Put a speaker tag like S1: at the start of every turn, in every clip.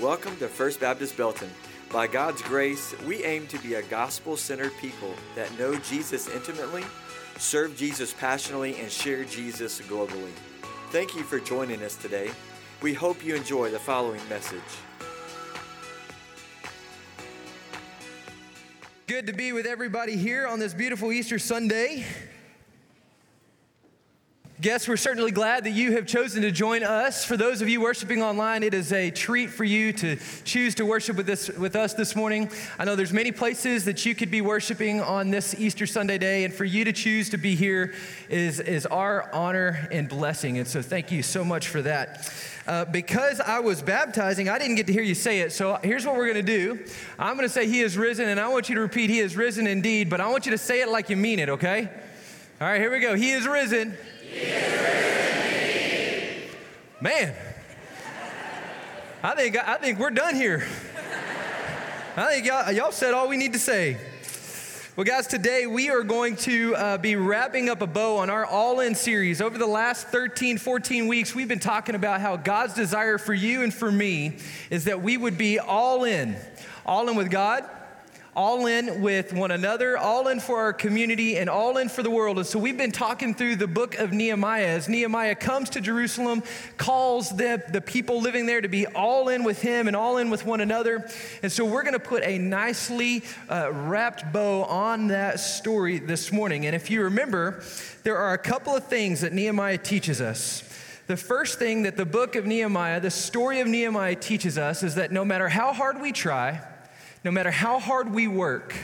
S1: Welcome to First Baptist Belton. By God's grace, we aim to be a gospel centered people that know Jesus intimately, serve Jesus passionately, and share Jesus globally. Thank you for joining us today. We hope you enjoy the following message.
S2: Good to be with everybody here on this beautiful Easter Sunday. Guests, we're certainly glad that you have chosen to join us. For those of you worshiping online, it is a treat for you to choose to worship with, with us this morning. I know there's many places that you could be worshiping on this Easter Sunday day, and for you to choose to be here is, is our honor and blessing. And so thank you so much for that. Uh, because I was baptizing, I didn't get to hear you say it. So here's what we're going to do I'm going to say, He is risen, and I want you to repeat, He is risen indeed, but I want you to say it like you mean it, okay? All right, here we go. He is risen. Man, I think, I think we're done here. I think y'all, y'all said all we need to say. Well, guys, today we are going to uh, be wrapping up a bow on our All In series. Over the last 13, 14 weeks, we've been talking about how God's desire for you and for me is that we would be all in, all in with God, all in with one another, all in for our community, and all in for the world. And so we've been talking through the book of Nehemiah as Nehemiah comes to Jerusalem, calls the, the people living there to be all in with him and all in with one another. And so we're going to put a nicely uh, wrapped bow on that story this morning. And if you remember, there are a couple of things that Nehemiah teaches us. The first thing that the book of Nehemiah, the story of Nehemiah teaches us is that no matter how hard we try, no matter how hard we work,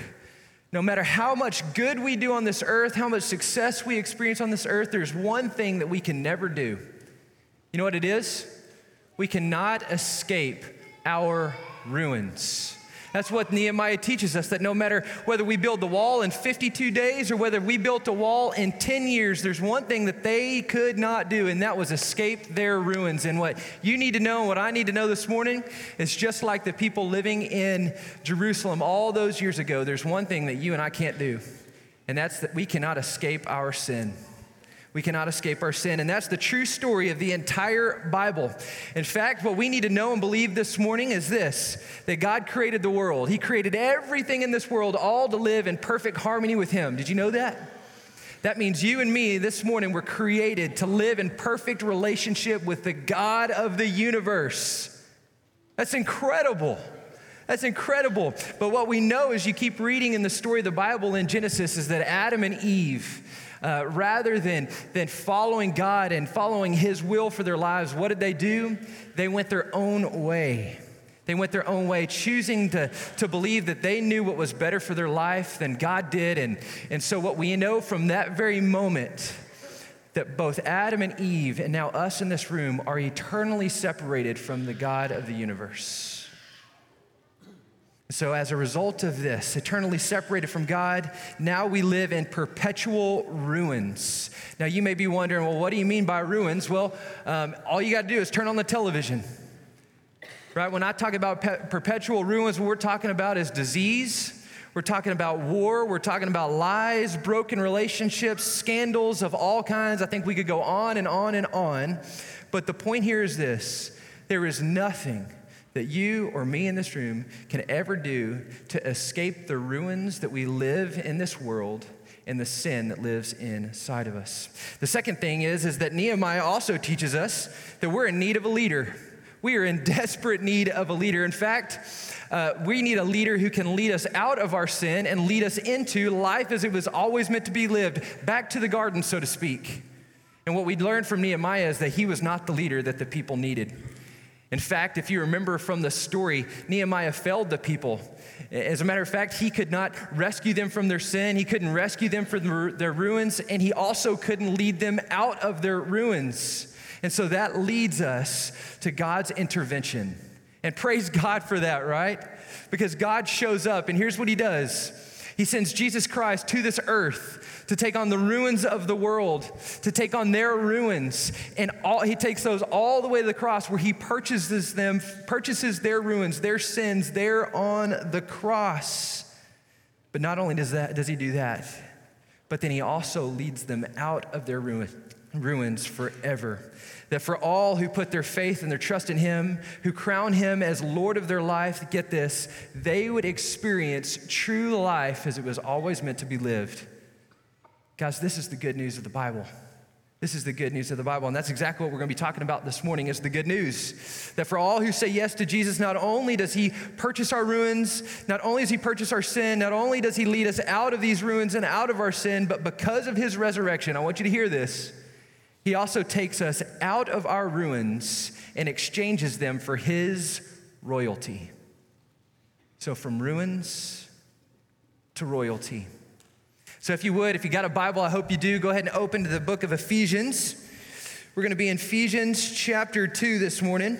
S2: no matter how much good we do on this earth, how much success we experience on this earth, there's one thing that we can never do. You know what it is? We cannot escape our ruins. That's what Nehemiah teaches us that no matter whether we build the wall in 52 days or whether we built a wall in 10 years, there's one thing that they could not do, and that was escape their ruins. And what you need to know, and what I need to know this morning, is just like the people living in Jerusalem all those years ago, there's one thing that you and I can't do, and that's that we cannot escape our sin. We cannot escape our sin. And that's the true story of the entire Bible. In fact, what we need to know and believe this morning is this that God created the world. He created everything in this world, all to live in perfect harmony with Him. Did you know that? That means you and me this morning were created to live in perfect relationship with the God of the universe. That's incredible. That's incredible. But what we know as you keep reading in the story of the Bible in Genesis is that Adam and Eve, uh, rather than, than following God and following His will for their lives, what did they do? They went their own way. They went their own way, choosing to, to believe that they knew what was better for their life than God did. And, and so, what we know from that very moment, that both Adam and Eve, and now us in this room, are eternally separated from the God of the universe. So, as a result of this, eternally separated from God, now we live in perpetual ruins. Now, you may be wondering, well, what do you mean by ruins? Well, um, all you got to do is turn on the television. Right? When I talk about pe- perpetual ruins, what we're talking about is disease. We're talking about war. We're talking about lies, broken relationships, scandals of all kinds. I think we could go on and on and on. But the point here is this there is nothing that you or me in this room can ever do to escape the ruins that we live in this world and the sin that lives inside of us. The second thing is, is that Nehemiah also teaches us that we're in need of a leader. We are in desperate need of a leader. In fact, uh, we need a leader who can lead us out of our sin and lead us into life as it was always meant to be lived, back to the garden, so to speak. And what we learned from Nehemiah is that he was not the leader that the people needed. In fact, if you remember from the story, Nehemiah failed the people. As a matter of fact, he could not rescue them from their sin, he couldn't rescue them from their ruins, and he also couldn't lead them out of their ruins. And so that leads us to God's intervention. And praise God for that, right? Because God shows up, and here's what he does He sends Jesus Christ to this earth to take on the ruins of the world, to take on their ruins. And all, he takes those all the way to the cross where he purchases them, purchases their ruins, their sins there on the cross. But not only does, that, does he do that, but then he also leads them out of their ruin, ruins forever. That for all who put their faith and their trust in Him, who crown Him as Lord of their life, get this, they would experience true life as it was always meant to be lived. Guys, this is the good news of the Bible. This is the good news of the Bible, and that's exactly what we're going to be talking about this morning is the good news. That for all who say yes to Jesus, not only does he purchase our ruins, not only does he purchase our sin, not only does he lead us out of these ruins and out of our sin, but because of his resurrection, I want you to hear this. He also takes us out of our ruins and exchanges them for his royalty. So from ruins to royalty. So, if you would, if you got a Bible, I hope you do, go ahead and open to the book of Ephesians. We're going to be in Ephesians chapter 2 this morning.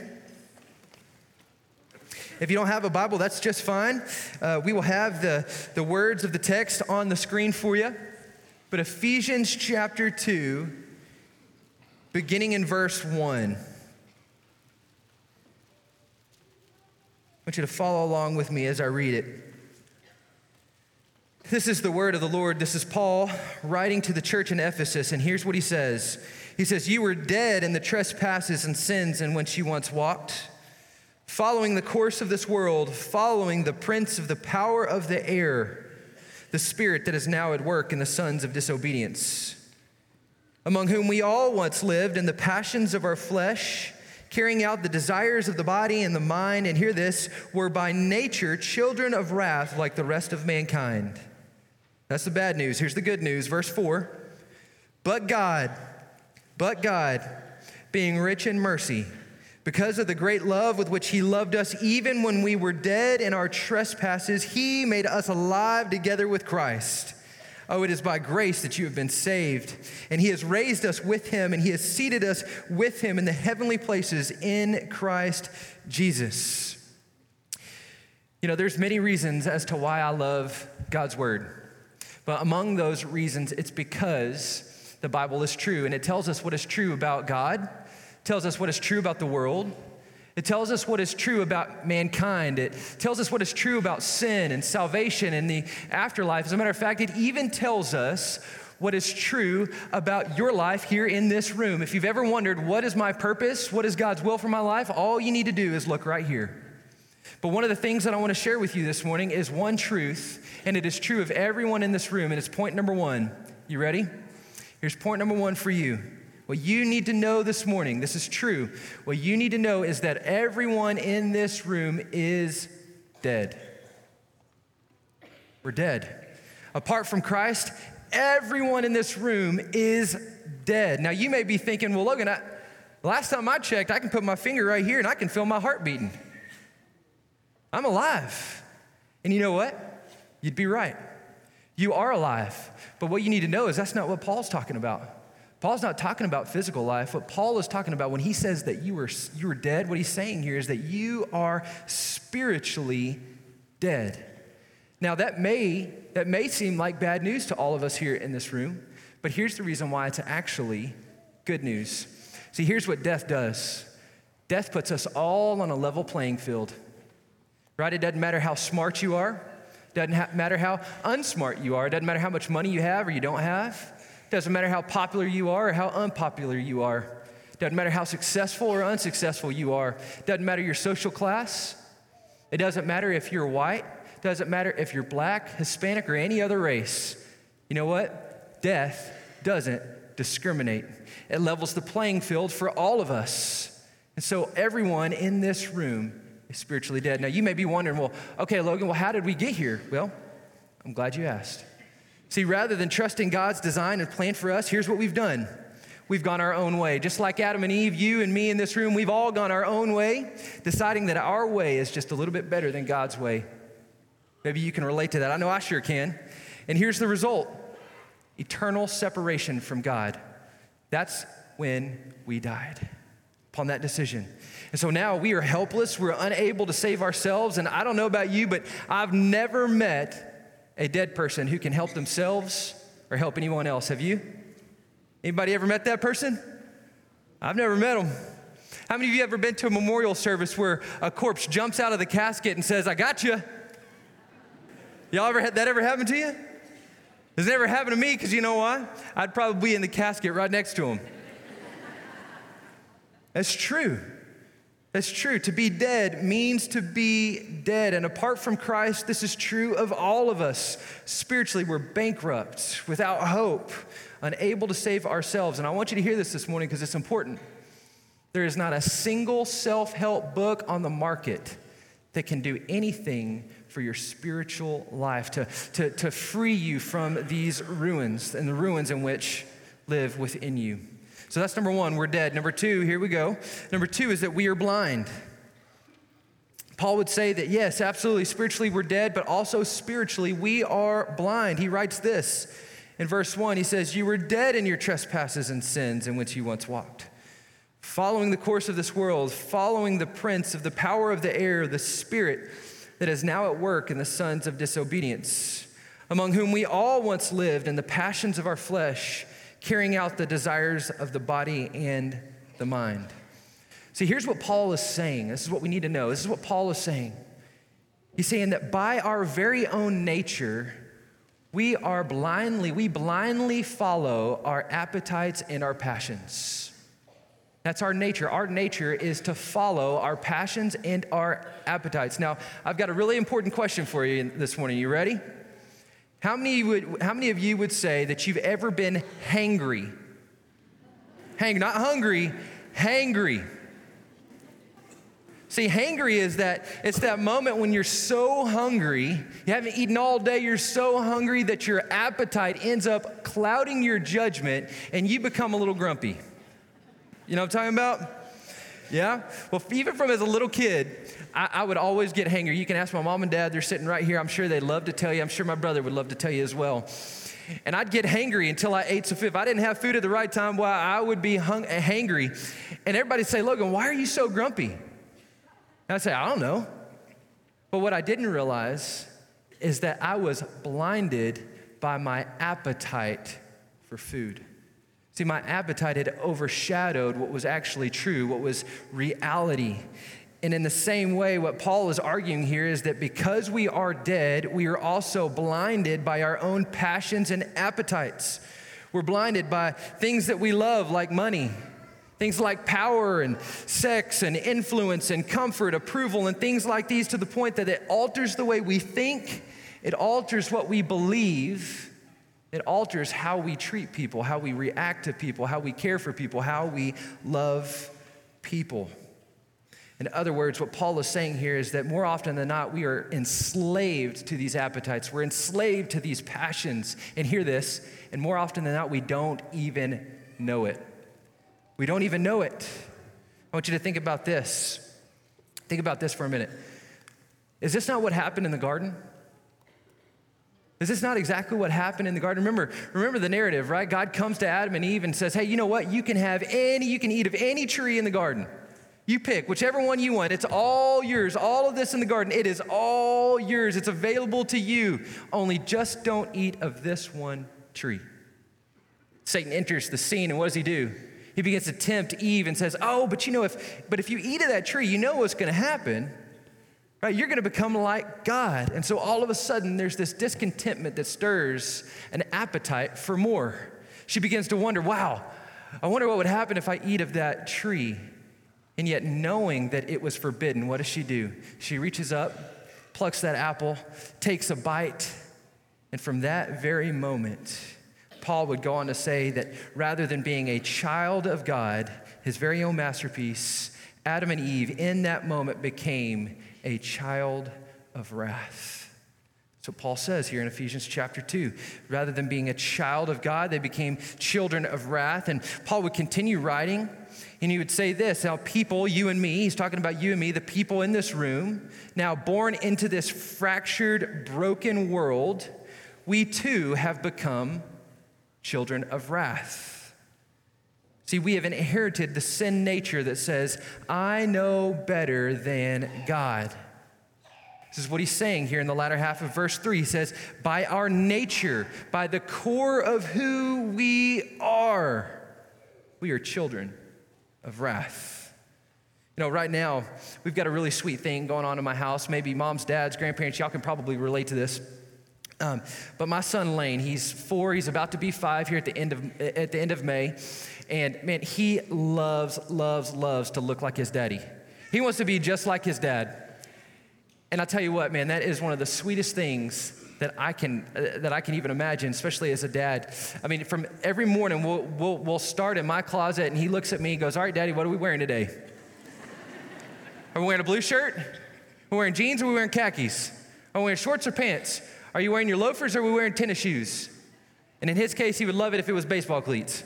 S2: If you don't have a Bible, that's just fine. Uh, we will have the, the words of the text on the screen for you. But Ephesians chapter 2, beginning in verse 1. I want you to follow along with me as I read it. This is the word of the Lord. This is Paul writing to the church in Ephesus, and here's what he says He says, You were dead in the trespasses and sins in which you once walked, following the course of this world, following the prince of the power of the air, the spirit that is now at work in the sons of disobedience, among whom we all once lived in the passions of our flesh carrying out the desires of the body and the mind, and hear this, were by nature children of wrath like the rest of mankind. That's the bad news. Here's the good news. Verse 4 But God, but God, being rich in mercy, because of the great love with which He loved us, even when we were dead in our trespasses, He made us alive together with Christ. Oh, it is by grace that you have been saved. And He has raised us with Him, and He has seated us with Him in the heavenly places in Christ Jesus. You know, there's many reasons as to why I love God's Word. But among those reasons, it's because the Bible is true and it tells us what is true about God, tells us what is true about the world. It tells us what is true about mankind. It tells us what is true about sin and salvation and the afterlife. As a matter of fact, it even tells us what is true about your life here in this room. If you've ever wondered, what is my purpose? What is God's will for my life? All you need to do is look right here. But one of the things that I want to share with you this morning is one truth, and it is true of everyone in this room, and it's point number one. You ready? Here's point number one for you. What you need to know this morning, this is true. What you need to know is that everyone in this room is dead. We're dead. Apart from Christ, everyone in this room is dead. Now, you may be thinking, well, Logan, I, last time I checked, I can put my finger right here and I can feel my heart beating. I'm alive. And you know what? You'd be right. You are alive. But what you need to know is that's not what Paul's talking about. Paul's not talking about physical life. What Paul is talking about when he says that you were, you were dead, what he's saying here is that you are spiritually dead. Now, that may, that may seem like bad news to all of us here in this room, but here's the reason why it's actually good news. See, here's what death does death puts us all on a level playing field right? It doesn't matter how smart you are, doesn't ha- matter how unsmart you are, it doesn't matter how much money you have or you don't have, it doesn't matter how popular you are or how unpopular you are, it doesn't matter how successful or unsuccessful you are, it doesn't matter your social class, it doesn't matter if you're white, it doesn't matter if you're black, Hispanic, or any other race. You know what? Death doesn't discriminate. It levels the playing field for all of us. And so, everyone in this room is spiritually dead. Now, you may be wondering, well, okay, Logan, well, how did we get here? Well, I'm glad you asked. See, rather than trusting God's design and plan for us, here's what we've done. We've gone our own way. Just like Adam and Eve, you and me in this room, we've all gone our own way, deciding that our way is just a little bit better than God's way. Maybe you can relate to that. I know I sure can. And here's the result eternal separation from God. That's when we died upon that decision. And so now we are helpless, we're unable to save ourselves. And I don't know about you, but I've never met a dead person who can help themselves or help anyone else. Have you? Anybody ever met that person? I've never met them. How many of you ever been to a memorial service where a corpse jumps out of the casket and says, I got you? Y'all ever had that ever happen to you? It's never happened to me because you know why? I'd probably be in the casket right next to him. That's true. That's true. To be dead means to be dead. And apart from Christ, this is true of all of us. Spiritually, we're bankrupt, without hope, unable to save ourselves. And I want you to hear this this morning because it's important. There is not a single self help book on the market that can do anything for your spiritual life, to, to, to free you from these ruins and the ruins in which live within you. So that's number one, we're dead. Number two, here we go. Number two is that we are blind. Paul would say that, yes, absolutely, spiritually we're dead, but also spiritually we are blind. He writes this in verse 1. He says, You were dead in your trespasses and sins in which you once walked, following the course of this world, following the prince of the power of the air, the spirit that is now at work in the sons of disobedience, among whom we all once lived in the passions of our flesh carrying out the desires of the body and the mind. See, here's what Paul is saying. This is what we need to know. This is what Paul is saying. He's saying that by our very own nature, we are blindly, we blindly follow our appetites and our passions. That's our nature. Our nature is to follow our passions and our appetites. Now, I've got a really important question for you this morning. You ready? How many, would, how many of you would say that you've ever been hangry? Hang, not hungry, hangry. See, hangry is that it's that moment when you're so hungry, you haven't eaten all day, you're so hungry that your appetite ends up clouding your judgment and you become a little grumpy. You know what I'm talking about? Yeah? Well, even from as a little kid, I, I, would always get hangry. You can ask my mom and dad, they're sitting right here. I'm sure they'd love to tell you. I'm sure my brother would love to tell you as well. And I'd get hangry until I ate. So if I didn't have food at the right time, well, I would be hung, eh, hangry. And everybody'd say, Logan, why are you so grumpy? And I'd say, I don't know. But what I didn't realize is that I was blinded by my appetite for food. See, my appetite had overshadowed what was actually true, what was reality. And in the same way, what Paul is arguing here is that because we are dead, we are also blinded by our own passions and appetites. We're blinded by things that we love, like money, things like power and sex and influence and comfort, approval, and things like these to the point that it alters the way we think, it alters what we believe, it alters how we treat people, how we react to people, how we care for people, how we love people. In other words, what Paul is saying here is that more often than not, we are enslaved to these appetites. We're enslaved to these passions. And hear this, and more often than not, we don't even know it. We don't even know it. I want you to think about this. Think about this for a minute. Is this not what happened in the garden? Is this not exactly what happened in the garden? Remember, remember the narrative, right? God comes to Adam and Eve and says, Hey, you know what? You can have any, you can eat of any tree in the garden. You pick whichever one you want. It's all yours. All of this in the garden, it is all yours. It's available to you. Only just don't eat of this one tree. Satan enters the scene, and what does he do? He begins to tempt Eve and says, Oh, but you know, if but if you eat of that tree, you know what's gonna happen. Right? You're gonna become like God. And so all of a sudden there's this discontentment that stirs an appetite for more. She begins to wonder, wow, I wonder what would happen if I eat of that tree. And yet, knowing that it was forbidden, what does she do? She reaches up, plucks that apple, takes a bite, and from that very moment, Paul would go on to say that rather than being a child of God, his very own masterpiece, Adam and Eve in that moment became a child of wrath. So Paul says here in Ephesians chapter 2. Rather than being a child of God, they became children of wrath. And Paul would continue writing and he would say this now, people, you and me, he's talking about you and me, the people in this room, now born into this fractured, broken world, we too have become children of wrath. See, we have inherited the sin nature that says, I know better than God. This is what he's saying here in the latter half of verse 3. He says, By our nature, by the core of who we are, we are children of wrath. You know, right now, we've got a really sweet thing going on in my house. Maybe moms, dads, grandparents, y'all can probably relate to this. Um, but my son Lane, he's four. He's about to be five here at the end of at the end of May, and man, he loves, loves, loves to look like his daddy. He wants to be just like his dad. And I tell you what, man, that is one of the sweetest things that I can uh, that I can even imagine, especially as a dad. I mean, from every morning we'll, we'll we'll start in my closet, and he looks at me and goes, "All right, Daddy, what are we wearing today? Are we wearing a blue shirt? Are we wearing jeans? Or are we wearing khakis? Are we wearing shorts or pants? Are you wearing your loafers or are we wearing tennis shoes?" And in his case, he would love it if it was baseball cleats.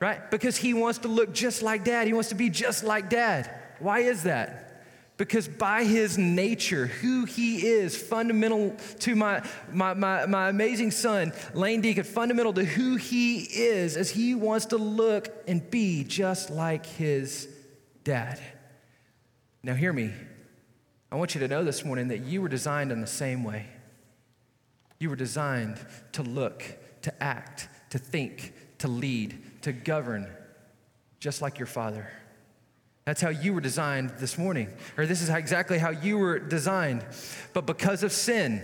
S2: Right? Because he wants to look just like dad. He wants to be just like dad. Why is that? Because by his nature, who he is, fundamental to my, my, my, my, amazing son, Lane Deacon, fundamental to who he is, as he wants to look and be just like his dad. Now, hear me. I want you to know this morning that you were designed in the same way. You were designed to look, to act, to think, to lead, to govern, just like your father. That's how you were designed this morning, or this is how, exactly how you were designed. But because of sin,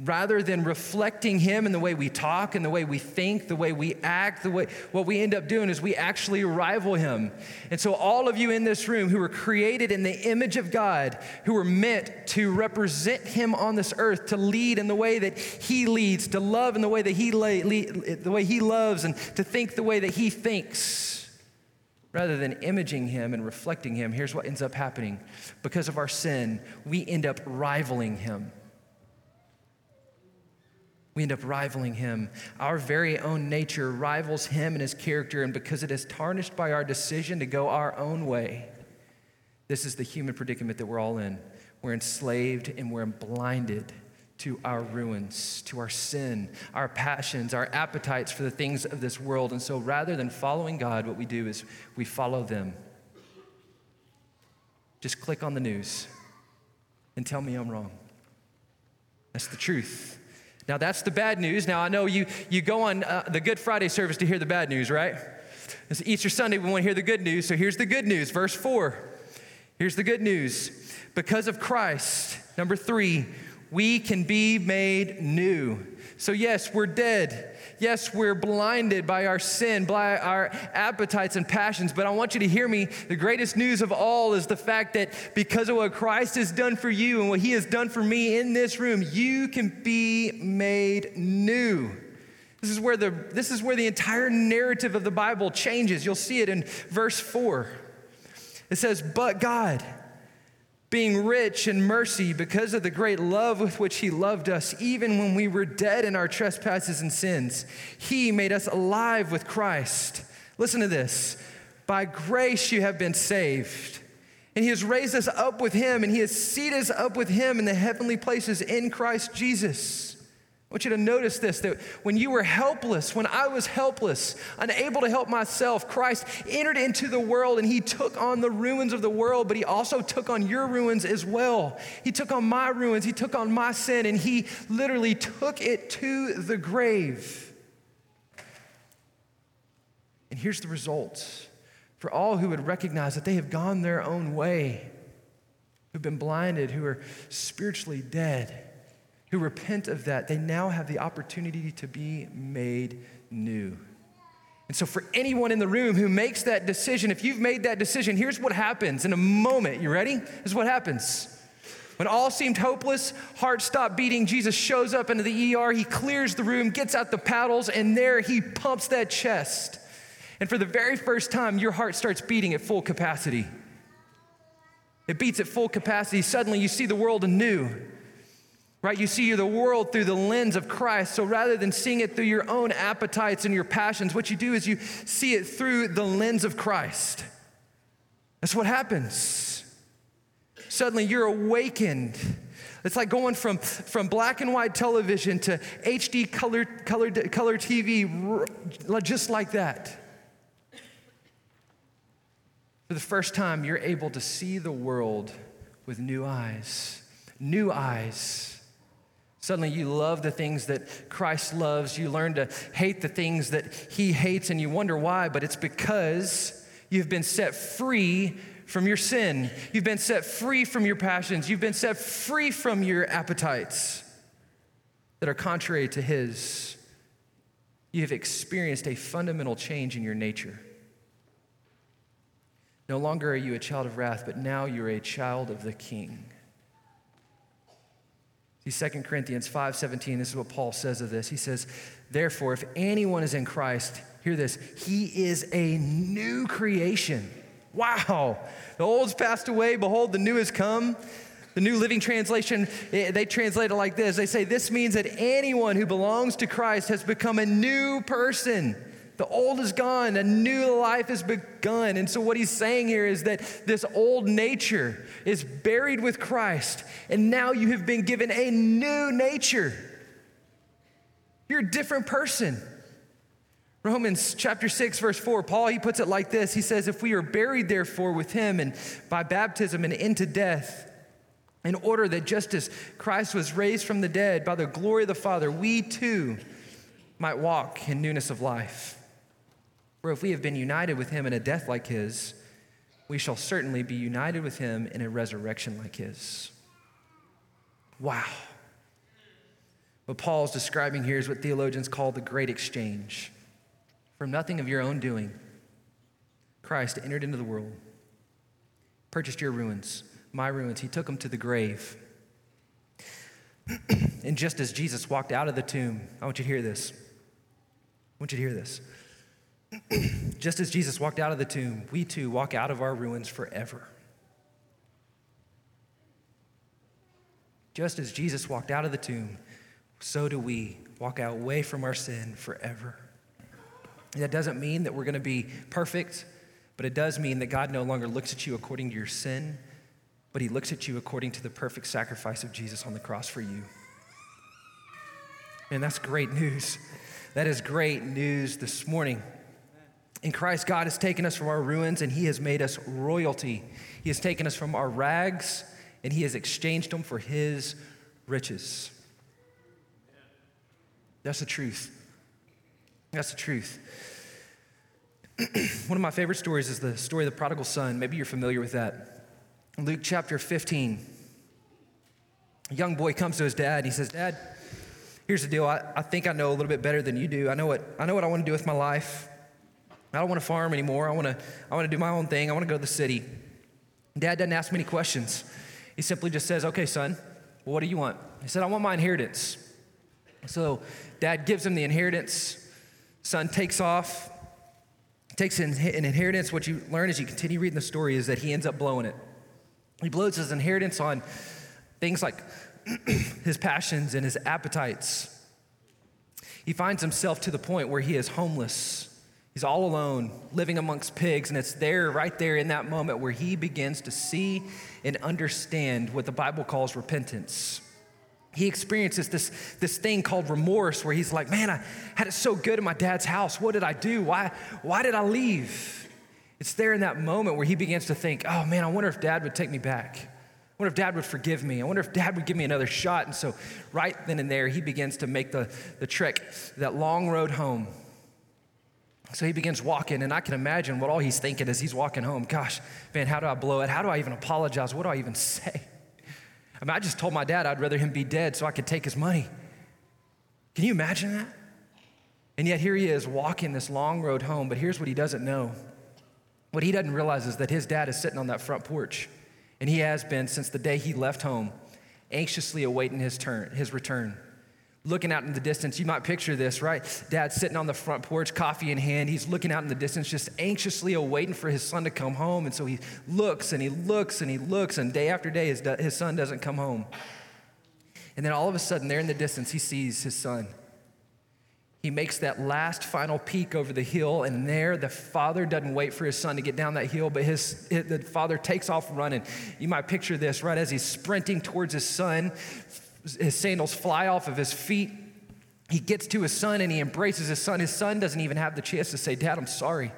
S2: rather than reflecting him in the way we talk and the way we think the way we act the way what we end up doing is we actually rival him and so all of you in this room who were created in the image of god who were meant to represent him on this earth to lead in the way that he leads to love in the way that he la- the way he loves and to think the way that he thinks rather than imaging him and reflecting him, here's what ends up happening. Because of our sin, we end up rivaling him. We end up rivaling him. Our very own nature rivals him and his character, and because it is tarnished by our decision to go our own way, this is the human predicament that we're all in. We're enslaved and we're blinded to our ruins, to our sin, our passions, our appetites for the things of this world. And so rather than following God, what we do is we follow them. Just click on the news and tell me I'm wrong. That's the truth. Now, that's the bad news. Now, I know you, you go on uh, the Good Friday service to hear the bad news, right? It's Easter Sunday, we want to hear the good news. So here's the good news. Verse 4. Here's the good news. Because of Christ, number three, we can be made new. So, yes, we're dead. Yes, we're blinded by our sin, by our appetites and passions, but I want you to hear me. The greatest news of all is the fact that because of what Christ has done for you and what he has done for me in this room, you can be made new. This is where the, this is where the entire narrative of the Bible changes. You'll see it in verse 4. It says, But God, being rich in mercy because of the great love with which he loved us, even when we were dead in our trespasses and sins. He made us alive with Christ. Listen to this by grace you have been saved. And he has raised us up with him, and he has seated us up with him in the heavenly places in Christ Jesus I want you to notice this that when you were helpless, when I was helpless, unable to help myself, Christ entered into the world and he took on the ruins of the world, but he also took on your ruins as well. He took on my ruins, he took on my sin, and he literally took it to the grave. And here's the results for all who would recognize that they have gone their own way, who've been blinded, who are spiritually dead who repent of that, they now have the opportunity to be made new. And so, for anyone in the room who makes that decision, if you've made that decision, here's what happens in a moment. You ready? This is what happens. When all seemed hopeless, heart stopped beating, Jesus shows up into the ER. He clears the room, gets out the paddles, and there he pumps that chest. And for the very first time, your heart starts beating at full capacity. It beats at full capacity. Suddenly, you see the world anew right? You see the world through the lens of Christ. So rather than seeing it through your own appetites and your passions, what you do is you see it through the lens of Christ. That's what happens. Suddenly you're awakened. It's like going from, from black and white television to HD color, color, color TV, just like that. For the first time, you're able to see the world with new eyes. New eyes Suddenly, you love the things that Christ loves. You learn to hate the things that He hates, and you wonder why, but it's because you've been set free from your sin. You've been set free from your passions. You've been set free from your appetites. that are contrary to his, you have experienced a fundamental change in your nature. No longer are you a child of wrath, but now you're a child of the king. See, 2 Corinthians 5:17, this is what Paul says of this. He says, Therefore, if anyone is in Christ, hear this, he is a new creation. Wow. The old's passed away, behold, the new has come. The New Living Translation, eh, they translate it like this. They say, This means that anyone who belongs to Christ has become a new person. The old is gone, a new life has begun. And so, what he's saying here is that this old nature is buried with Christ, and now you have been given a new nature. You're a different person. Romans chapter 6, verse 4, Paul, he puts it like this He says, If we are buried, therefore, with him and by baptism and into death, in order that just as Christ was raised from the dead by the glory of the Father, we too might walk in newness of life. For if we have been united with him in a death like his, we shall certainly be united with him in a resurrection like his. Wow. What Paul's describing here is what theologians call the great exchange. From nothing of your own doing, Christ entered into the world, purchased your ruins my ruins. He took them to the grave. and just as Jesus walked out of the tomb, I want you to hear this. I want you to hear this. Just as Jesus walked out of the tomb, we too walk out of our ruins forever. Just as Jesus walked out of the tomb, so do we walk out away from our sin forever. That doesn't mean that we're going to be perfect, but it does mean that God no longer looks at you according to your sin, but he looks at you according to the perfect sacrifice of Jesus on the cross for you. And that's great news. That is great news this morning. In Christ, God has taken us from our ruins and He has made us royalty. He has taken us from our rags and He has exchanged them for His riches. That's the truth. That's the truth. One of my favorite stories is the story of the prodigal son. Maybe you're familiar with that. Luke chapter 15. A young boy comes to his dad and he says, Dad, here's the deal. I, I think I know a little bit better than you do. I know what I know what I want to do with my life. I don't want to farm anymore. I want to I want to do my own thing. I want to go to the city. Dad doesn't ask many questions. He simply just says, Okay, son, well, what do you want? He said, I want my inheritance. So dad gives him the inheritance. Son takes off, takes an inheritance. What you learn as you continue reading the story is that he ends up blowing it. He blows his inheritance on things like his passions and his appetites. He finds himself to the point where he is homeless. He's all alone, living amongst pigs, and it's there, right there in that moment, where he begins to see and understand what the Bible calls repentance. He experiences this, this thing called remorse where he's like, Man, I had it so good in my dad's house. What did I do? Why, why did I leave? It's there in that moment where he begins to think, oh man, I wonder if dad would take me back. I wonder if dad would forgive me. I wonder if dad would give me another shot. And so, right then and there, he begins to make the, the trek, that long road home. So he begins walking, and I can imagine what all he's thinking as he's walking home. Gosh, man, how do I blow it? How do I even apologize? What do I even say? I mean, I just told my dad I'd rather him be dead so I could take his money. Can you imagine that? And yet here he is walking this long road home, but here's what he doesn't know what he doesn't realize is that his dad is sitting on that front porch, and he has been since the day he left home, anxiously awaiting his turn, his return. Looking out in the distance, you might picture this, right? Dad sitting on the front porch, coffee in hand. He's looking out in the distance, just anxiously awaiting for his son to come home. And so he looks and he looks and he looks, and day after day, his, his son doesn't come home. And then all of a sudden, there in the distance, he sees his son. He makes that last final peek over the hill, and there the father doesn't wait for his son to get down that hill, but his, the father takes off running. You might picture this right as he's sprinting towards his son, his sandals fly off of his feet. He gets to his son and he embraces his son. His son doesn't even have the chance to say, Dad, I'm sorry.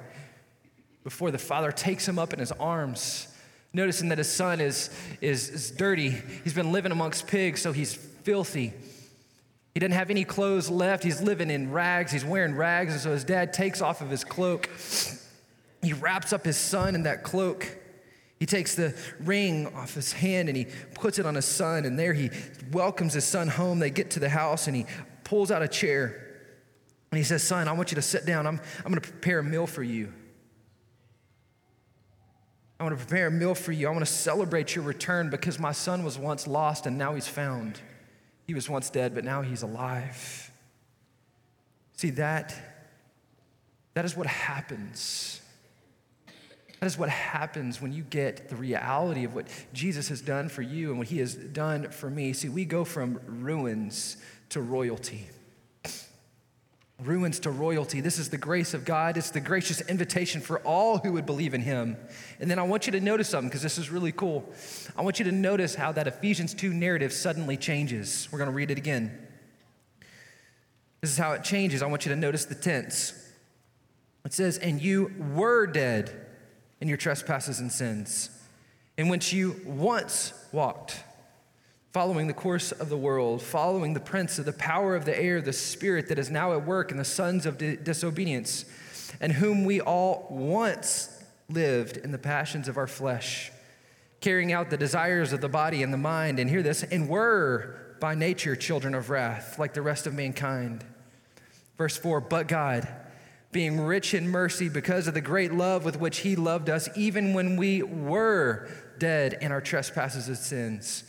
S2: Before the father takes him up in his arms, noticing that his son is, is, is dirty. He's been living amongst pigs, so he's filthy. He doesn't have any clothes left. He's living in rags. He's wearing rags. And so his dad takes off of his cloak. He wraps up his son in that cloak. He takes the ring off his hand and he puts it on his son, and there he welcomes his son home. They get to the house and he pulls out a chair and he says, Son, I want you to sit down. I'm, I'm going to prepare a meal for you. I want to prepare a meal for you. I want to celebrate your return because my son was once lost and now he's found. He was once dead, but now he's alive. See, that, that is what happens. That is what happens when you get the reality of what Jesus has done for you and what he has done for me. See, we go from ruins to royalty ruins to royalty. This is the grace of God. It's the gracious invitation for all who would believe in him. And then I want you to notice something because this is really cool. I want you to notice how that Ephesians 2 narrative suddenly changes. We're going to read it again. This is how it changes. I want you to notice the tense. It says, And you were dead in your trespasses and sins, in which you once walked following the course of the world, following the prince of the power of the air, the spirit that is now at work in the sons of disobedience, and whom we all once lived in the passions of our flesh, carrying out the desires of the body and the mind, and hear this, and were by nature children of wrath, like the rest of mankind. Verse 4 But God, being rich in mercy because of the great love with which He loved us, even when we were dead in our trespasses and sins,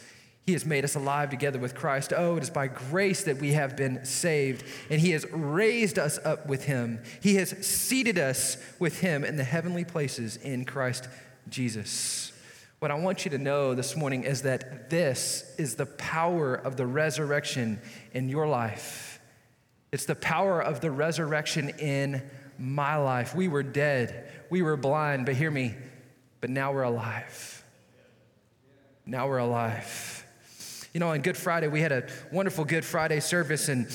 S2: he has made us alive together with Christ. Oh, it is by grace that we have been saved. And He has raised us up with Him. He has seated us with Him in the heavenly places in Christ Jesus. What I want you to know this morning is that this is the power of the resurrection in your life. It's the power of the resurrection in my life. We were dead, we were blind, but hear me, but now we're alive. Now we're alive. You know, on Good Friday, we had a wonderful Good Friday service, and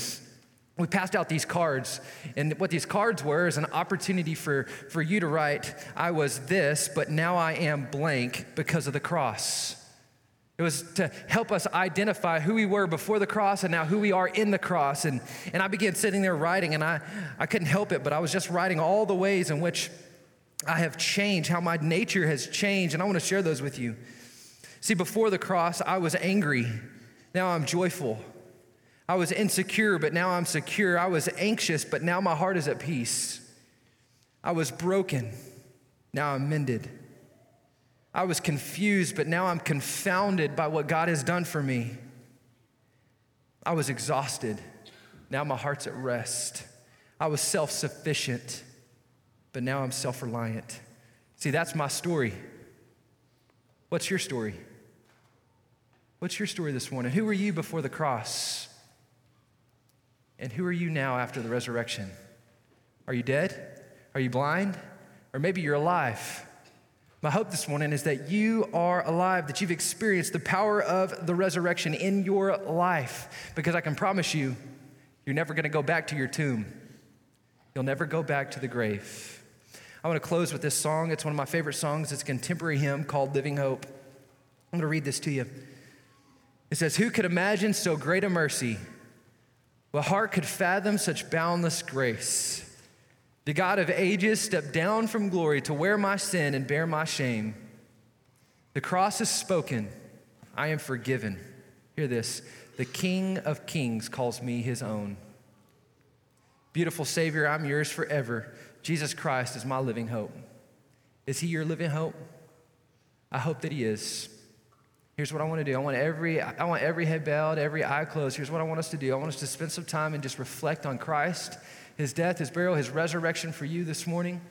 S2: we passed out these cards. And what these cards were is an opportunity for, for you to write, I was this, but now I am blank because of the cross. It was to help us identify who we were before the cross and now who we are in the cross. And, and I began sitting there writing, and I, I couldn't help it, but I was just writing all the ways in which I have changed, how my nature has changed. And I want to share those with you. See, before the cross, I was angry. Now I'm joyful. I was insecure, but now I'm secure. I was anxious, but now my heart is at peace. I was broken. Now I'm mended. I was confused, but now I'm confounded by what God has done for me. I was exhausted. Now my heart's at rest. I was self sufficient, but now I'm self reliant. See, that's my story. What's your story? What's your story this morning? Who were you before the cross? And who are you now after the resurrection? Are you dead? Are you blind? Or maybe you're alive. My hope this morning is that you are alive, that you've experienced the power of the resurrection in your life. Because I can promise you, you're never going to go back to your tomb. You'll never go back to the grave. I want to close with this song. It's one of my favorite songs. It's a contemporary hymn called Living Hope. I'm going to read this to you. It says, Who could imagine so great a mercy? What heart could fathom such boundless grace? The God of ages stepped down from glory to wear my sin and bear my shame. The cross is spoken. I am forgiven. Hear this. The King of kings calls me his own. Beautiful Savior, I'm yours forever. Jesus Christ is my living hope. Is he your living hope? I hope that he is. Here's what I want to do. I want every I want every head bowed, every eye closed. Here's what I want us to do. I want us to spend some time and just reflect on Christ, his death, his burial, his resurrection for you this morning.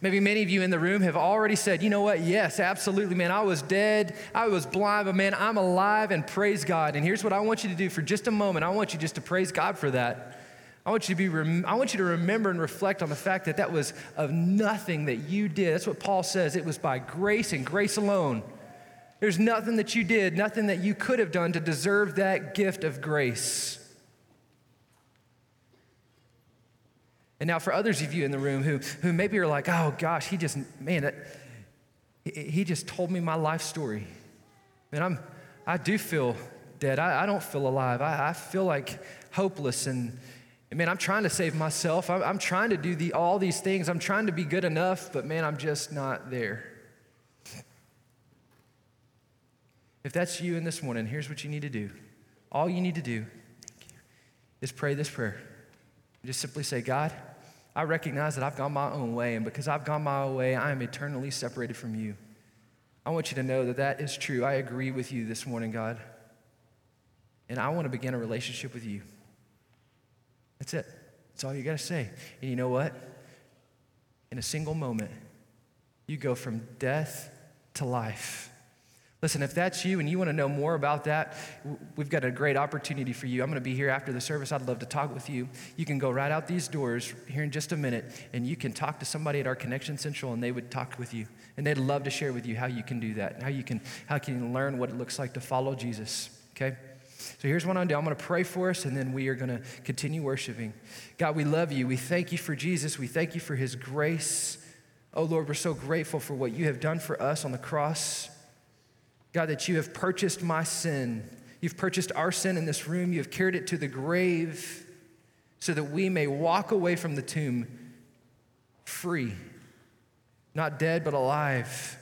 S2: Maybe many of you in the room have already said, you know what? Yes, absolutely, man. I was dead. I was blind, but man, I'm alive and praise God. And here's what I want you to do for just a moment. I want you just to praise God for that. I want you to be rem- I want you to remember and reflect on the fact that that was of nothing that you did. That's what Paul says. It was by grace and grace alone. There's nothing that you did, nothing that you could have done to deserve that gift of grace. And now, for others of you in the room who, who maybe are like, oh gosh, he just, man, that, he just told me my life story. Man, I'm, I do feel dead. I, I don't feel alive. I, I feel like hopeless. And, and man, I'm trying to save myself. I'm, I'm trying to do the, all these things. I'm trying to be good enough, but man, I'm just not there. If that's you in this morning, here's what you need to do. All you need to do is pray this prayer. Just simply say, God, I recognize that I've gone my own way, and because I've gone my own way, I am eternally separated from you. I want you to know that that is true. I agree with you this morning, God. And I want to begin a relationship with you. That's it. That's all you got to say. And you know what? In a single moment, you go from death to life. Listen, if that's you and you want to know more about that, we've got a great opportunity for you. I'm going to be here after the service. I'd love to talk with you. You can go right out these doors here in just a minute and you can talk to somebody at our Connection Central and they would talk with you. And they'd love to share with you how you can do that how you can, how can you learn what it looks like to follow Jesus. Okay? So here's what I'm going to do I'm going to pray for us, and then we are going to continue worshiping. God, we love you. We thank you for Jesus. We thank you for his grace. Oh, Lord, we're so grateful for what you have done for us on the cross. God, that you have purchased my sin. You've purchased our sin in this room. You have carried it to the grave so that we may walk away from the tomb free, not dead, but alive.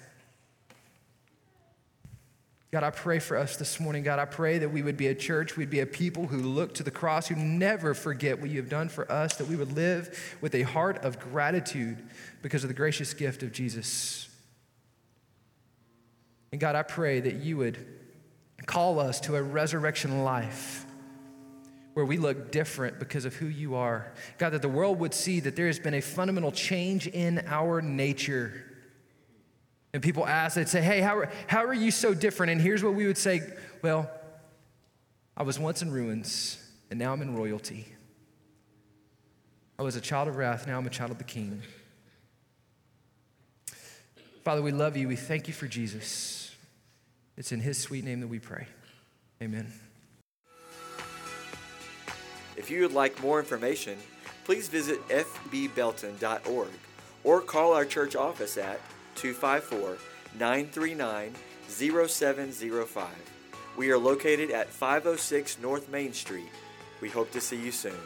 S2: God, I pray for us this morning. God, I pray that we would be a church, we'd be a people who look to the cross, who never forget what you have done for us, that we would live with a heart of gratitude because of the gracious gift of Jesus. And God, I pray that you would call us to a resurrection life where we look different because of who you are. God, that the world would see that there has been a fundamental change in our nature. And people ask, they'd say, Hey, how are, how are you so different? And here's what we would say Well, I was once in ruins, and now I'm in royalty. I was a child of wrath, now I'm a child of the king. Father, we love you. We thank you for Jesus. It's in His sweet name that we pray. Amen.
S1: If you would like more information, please visit fbbelton.org or call our church office at 254 939 0705. We are located at 506 North Main Street. We hope to see you soon.